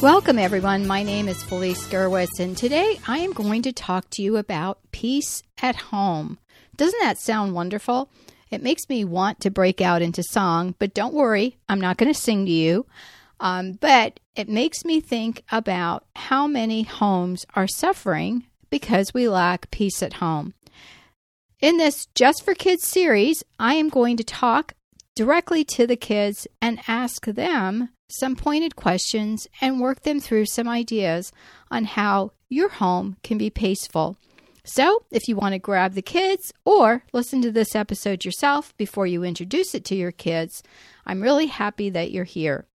Welcome, everyone. My name is Felice Gerwitz, and today I am going to talk to you about peace at home. Doesn't that sound wonderful? It makes me want to break out into song, but don't worry, I'm not going to sing to you. Um, but it makes me think about how many homes are suffering because we lack peace at home. In this Just for Kids series, I am going to talk directly to the kids and ask them some pointed questions and work them through some ideas on how your home can be peaceful. So, if you want to grab the kids or listen to this episode yourself before you introduce it to your kids, I'm really happy that you're here.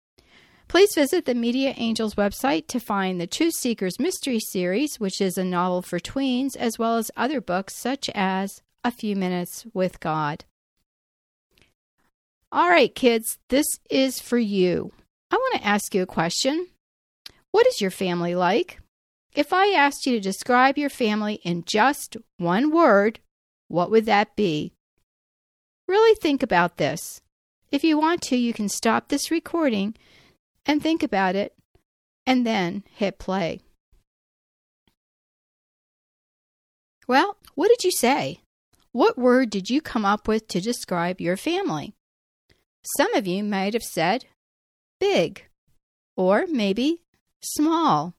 Please visit the Media Angels website to find the Truth Seekers Mystery Series, which is a novel for tweens, as well as other books such as A Few Minutes with God. All right, kids, this is for you. I want to ask you a question. What is your family like? If I asked you to describe your family in just one word, what would that be? Really think about this. If you want to, you can stop this recording and think about it and then hit play. Well, what did you say? What word did you come up with to describe your family? Some of you might have said big or maybe small.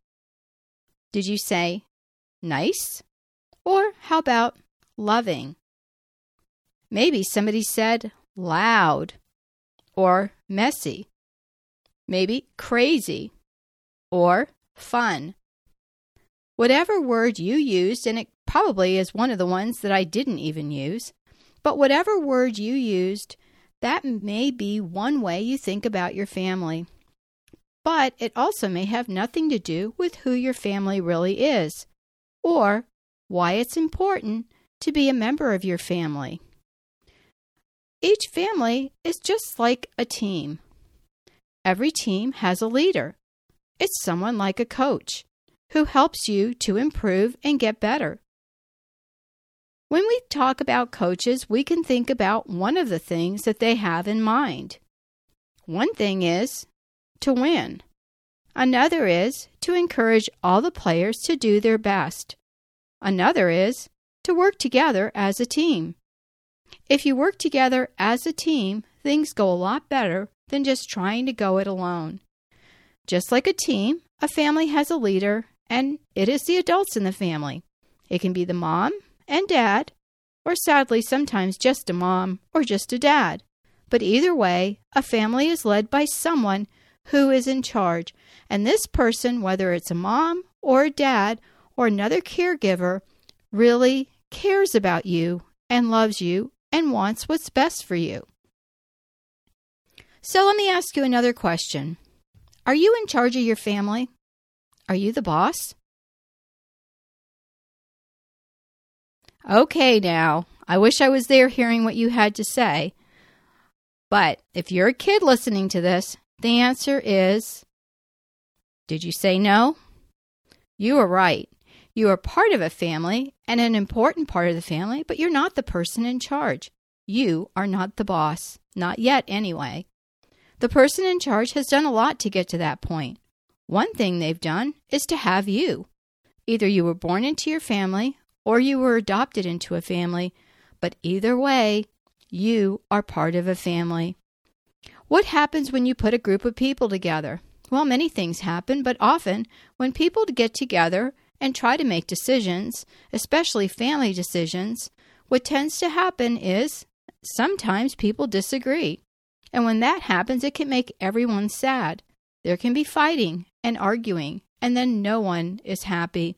Did you say nice? Or how about loving? Maybe somebody said loud or messy. Maybe crazy or fun. Whatever word you used, and it probably is one of the ones that I didn't even use, but whatever word you used, that may be one way you think about your family. But it also may have nothing to do with who your family really is, or why it's important to be a member of your family. Each family is just like a team. Every team has a leader. It's someone like a coach who helps you to improve and get better. When we talk about coaches, we can think about one of the things that they have in mind. One thing is to win. Another is to encourage all the players to do their best. Another is to work together as a team. If you work together as a team, things go a lot better than just trying to go it alone. Just like a team, a family has a leader, and it is the adults in the family. It can be the mom, and dad, or sadly sometimes just a mom or just a dad. But either way, a family is led by someone who is in charge, and this person, whether it's a mom or a dad or another caregiver, really cares about you and loves you and wants what's best for you. So let me ask you another question Are you in charge of your family? Are you the boss? Okay, now, I wish I was there hearing what you had to say. But if you're a kid listening to this, the answer is Did you say no? You are right. You are part of a family and an important part of the family, but you're not the person in charge. you are not the boss. Not yet, anyway. The person in charge has done a lot to get to that point. One thing they've done is to have you. Either you were born into your family or you were adopted into a family, but either way, you are part of a family. What happens when you put a group of people together? Well, many things happen, but often when people get together and try to make decisions, especially family decisions, what tends to happen is sometimes people disagree. And when that happens, it can make everyone sad. There can be fighting and arguing, and then no one is happy.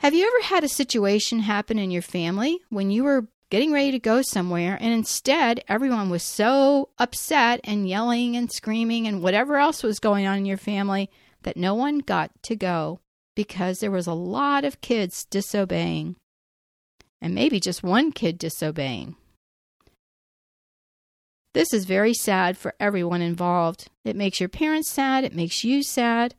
Have you ever had a situation happen in your family when you were getting ready to go somewhere, and instead everyone was so upset and yelling and screaming and whatever else was going on in your family that no one got to go because there was a lot of kids disobeying, and maybe just one kid disobeying. This is very sad for everyone involved. It makes your parents sad, it makes you sad.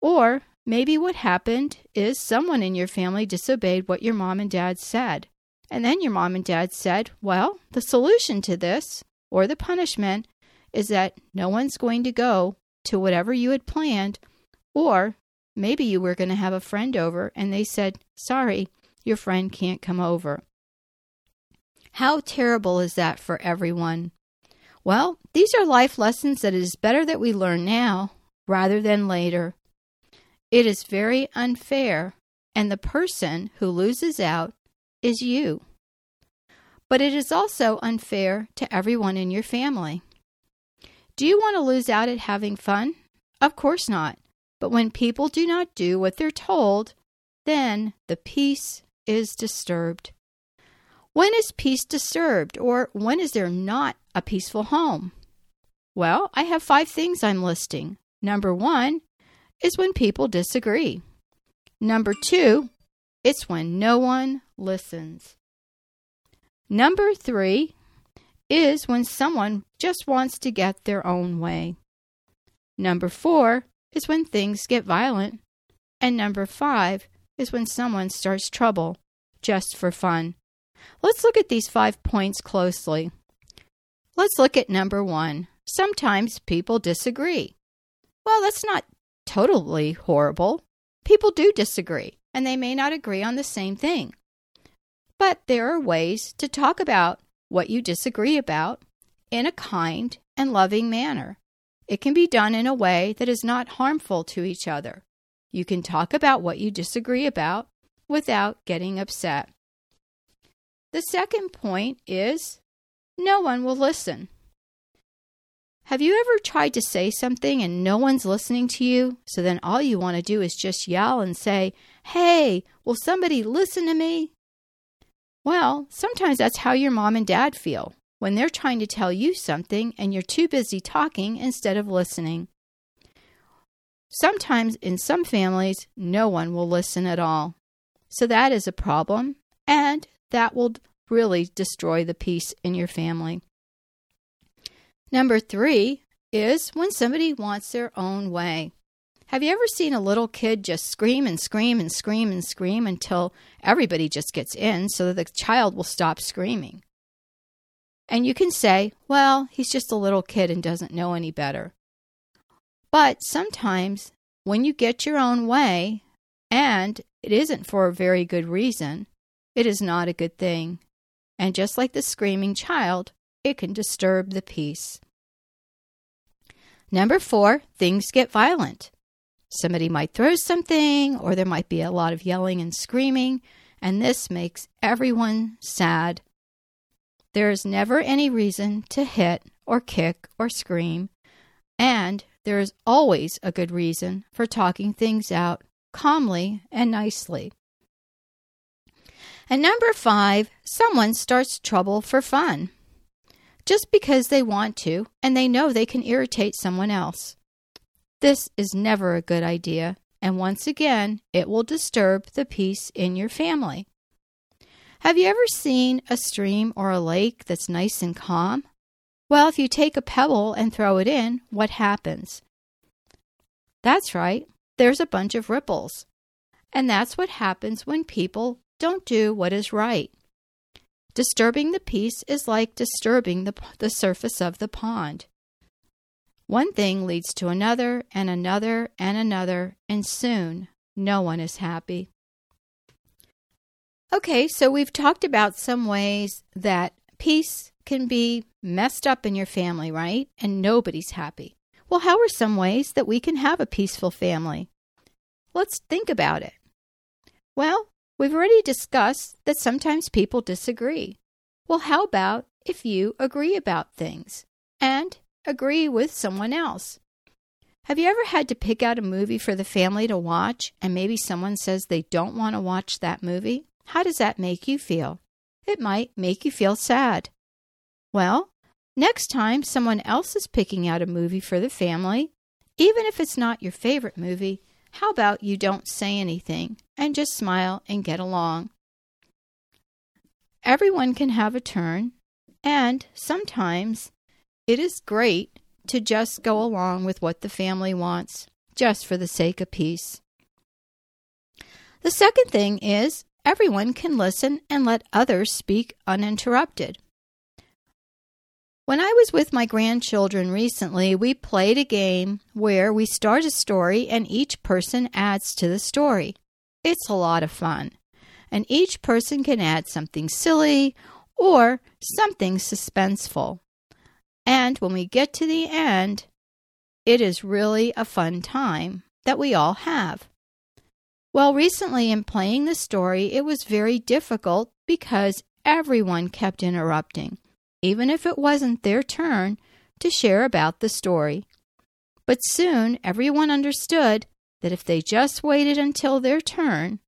Or maybe what happened is someone in your family disobeyed what your mom and dad said. And then your mom and dad said, Well, the solution to this, or the punishment, is that no one's going to go to whatever you had planned, or maybe you were going to have a friend over and they said, Sorry, your friend can't come over. How terrible is that for everyone? Well, these are life lessons that it is better that we learn now rather than later. It is very unfair, and the person who loses out is you. But it is also unfair to everyone in your family. Do you want to lose out at having fun? Of course not. But when people do not do what they're told, then the peace is disturbed. When is peace disturbed, or when is there not a peaceful home? Well, I have five things I'm listing. Number one is when people disagree. Number two, it's when no one listens. Number three is when someone just wants to get their own way. Number four is when things get violent. And number five is when someone starts trouble just for fun. Let's look at these five points closely. Let's look at number one. Sometimes people disagree. Well, that's not totally horrible. People do disagree, and they may not agree on the same thing. But there are ways to talk about what you disagree about in a kind and loving manner. It can be done in a way that is not harmful to each other. You can talk about what you disagree about without getting upset. The second point is no one will listen. Have you ever tried to say something and no one's listening to you? So then all you want to do is just yell and say, Hey, will somebody listen to me? Well, sometimes that's how your mom and dad feel when they're trying to tell you something and you're too busy talking instead of listening. Sometimes in some families, no one will listen at all. So that is a problem, and that will really destroy the peace in your family. Number three is when somebody wants their own way. Have you ever seen a little kid just scream and scream and scream and scream until everybody just gets in so that the child will stop screaming? And you can say, well, he's just a little kid and doesn't know any better. But sometimes when you get your own way, and it isn't for a very good reason, it is not a good thing. And just like the screaming child, it can disturb the peace. Number four, things get violent. Somebody might throw something, or there might be a lot of yelling and screaming, and this makes everyone sad. There is never any reason to hit or kick or scream, and there is always a good reason for talking things out calmly and nicely. And number five, someone starts trouble for fun. Just because they want to and they know they can irritate someone else. This is never a good idea, and once again, it will disturb the peace in your family. Have you ever seen a stream or a lake that's nice and calm? Well, if you take a pebble and throw it in, what happens? That's right, there's a bunch of ripples. And that's what happens when people don't do what is right. Disturbing the peace is like disturbing the, the surface of the pond. One thing leads to another, and another, and another, and soon no one is happy. Okay, so we've talked about some ways that peace can be messed up in your family, right? And nobody's happy. Well, how are some ways that we can have a peaceful family? Let's think about it. Well, we've already discussed that sometimes people disagree. Well, how about if you agree about things and agree with someone else? Have you ever had to pick out a movie for the family to watch and maybe someone says they don't want to watch that movie? How does that make you feel? It might make you feel sad. Well, next time someone else is picking out a movie for the family, even if it's not your favorite movie, how about you don't say anything and just smile and get along? Everyone can have a turn, and sometimes it is great to just go along with what the family wants, just for the sake of peace. The second thing is everyone can listen and let others speak uninterrupted. When I was with my grandchildren recently, we played a game where we start a story and each person adds to the story. It's a lot of fun. And each person can add something silly or something suspenseful. And when we get to the end, it is really a fun time that we all have. Well, recently in playing the story, it was very difficult because everyone kept interrupting, even if it wasn't their turn to share about the story. But soon everyone understood that if they just waited until their turn,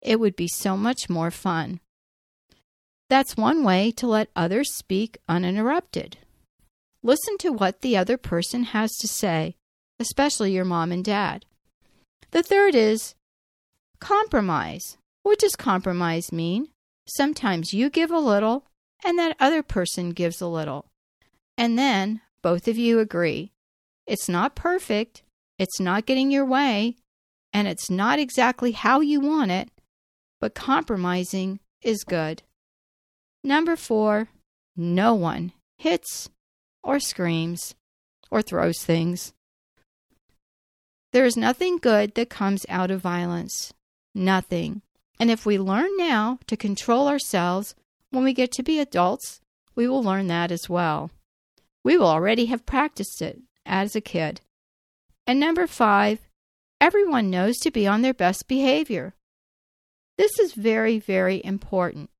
it would be so much more fun. That's one way to let others speak uninterrupted. Listen to what the other person has to say, especially your mom and dad. The third is Compromise. What does compromise mean? Sometimes you give a little and that other person gives a little. And then both of you agree. It's not perfect, it's not getting your way, and it's not exactly how you want it, but compromising is good. Number four, no one hits or screams or throws things. There is nothing good that comes out of violence nothing. And if we learn now to control ourselves when we get to be adults, we will learn that as well. We will already have practiced it as a kid. And number five, everyone knows to be on their best behavior. This is very, very important.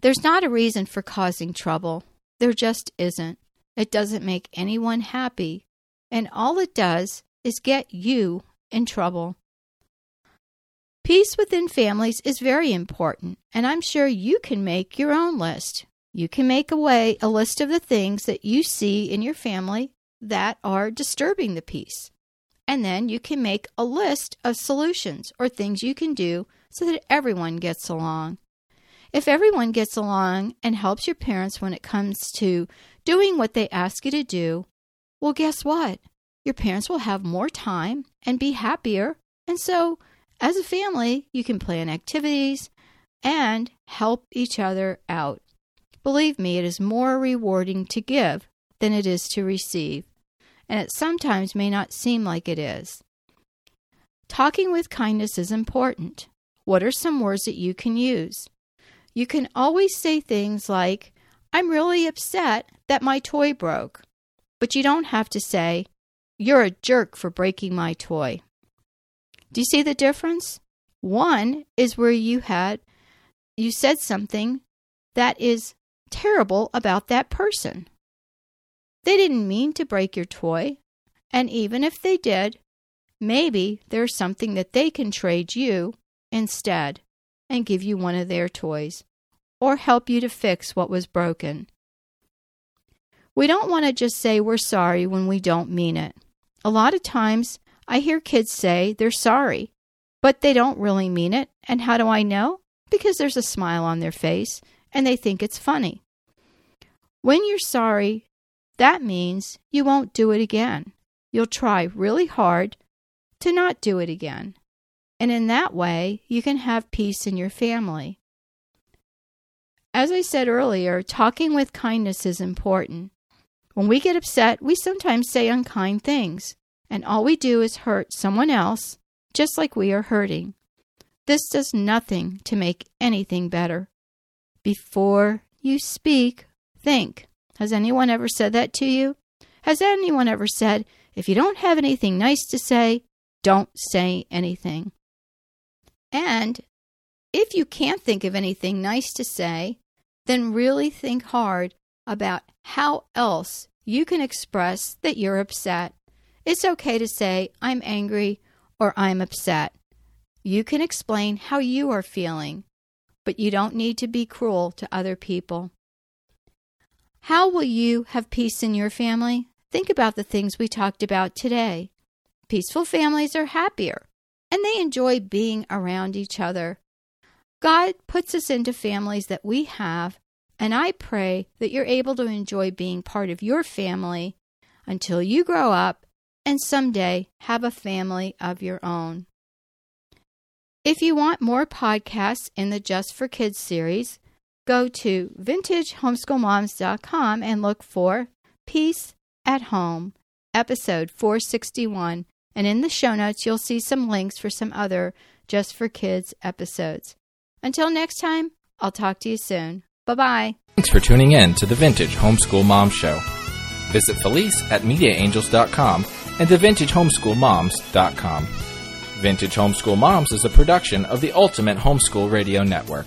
There's not a reason for causing trouble. There just isn't. It doesn't make anyone happy. And all it does is get you in trouble. Peace within families is very important, and I'm sure you can make your own list. You can make away a list of the things that you see in your family that are disturbing the peace. And then you can make a list of solutions or things you can do so that everyone gets along. If everyone gets along and helps your parents when it comes to doing what they ask you to do, well, guess what? Your parents will have more time and be happier, and so as a family, you can plan activities and help each other out. Believe me, it is more rewarding to give than it is to receive, and it sometimes may not seem like it is. Talking with kindness is important. What are some words that you can use? You can always say things like, I'm really upset that my toy broke. But you don't have to say, You're a jerk for breaking my toy. Do you see the difference? One is where you had you said something that is terrible about that person. They didn't mean to break your toy, and even if they did, maybe there's something that they can trade you instead and give you one of their toys or help you to fix what was broken. We don't want to just say we're sorry when we don't mean it. A lot of times I hear kids say they're sorry, but they don't really mean it. And how do I know? Because there's a smile on their face and they think it's funny. When you're sorry, that means you won't do it again. You'll try really hard to not do it again. And in that way, you can have peace in your family. As I said earlier, talking with kindness is important. When we get upset, we sometimes say unkind things, and all we do is hurt someone else, just like we are hurting. This does nothing to make anything better. Before you speak, think. Has anyone ever said that to you? Has anyone ever said, if you don't have anything nice to say, don't say anything? And if you can't think of anything nice to say, then really think hard about how else you can express that you're upset. It's okay to say, I'm angry or I'm upset. You can explain how you are feeling, but you don't need to be cruel to other people. How will you have peace in your family? Think about the things we talked about today. Peaceful families are happier and they enjoy being around each other. God puts us into families that we have, and I pray that you're able to enjoy being part of your family until you grow up and someday have a family of your own. If you want more podcasts in the Just for Kids series, go to vintagehomeschoolmoms.com and look for Peace at Home, episode 461. And in the show notes, you'll see some links for some other Just for Kids episodes. Until next time, I'll talk to you soon. Bye bye. Thanks for tuning in to the Vintage Homeschool Mom Show. Visit Felice at MediaAngels.com and the TheVintageHomeschoolMoms.com. Vintage Homeschool Moms is a production of the Ultimate Homeschool Radio Network.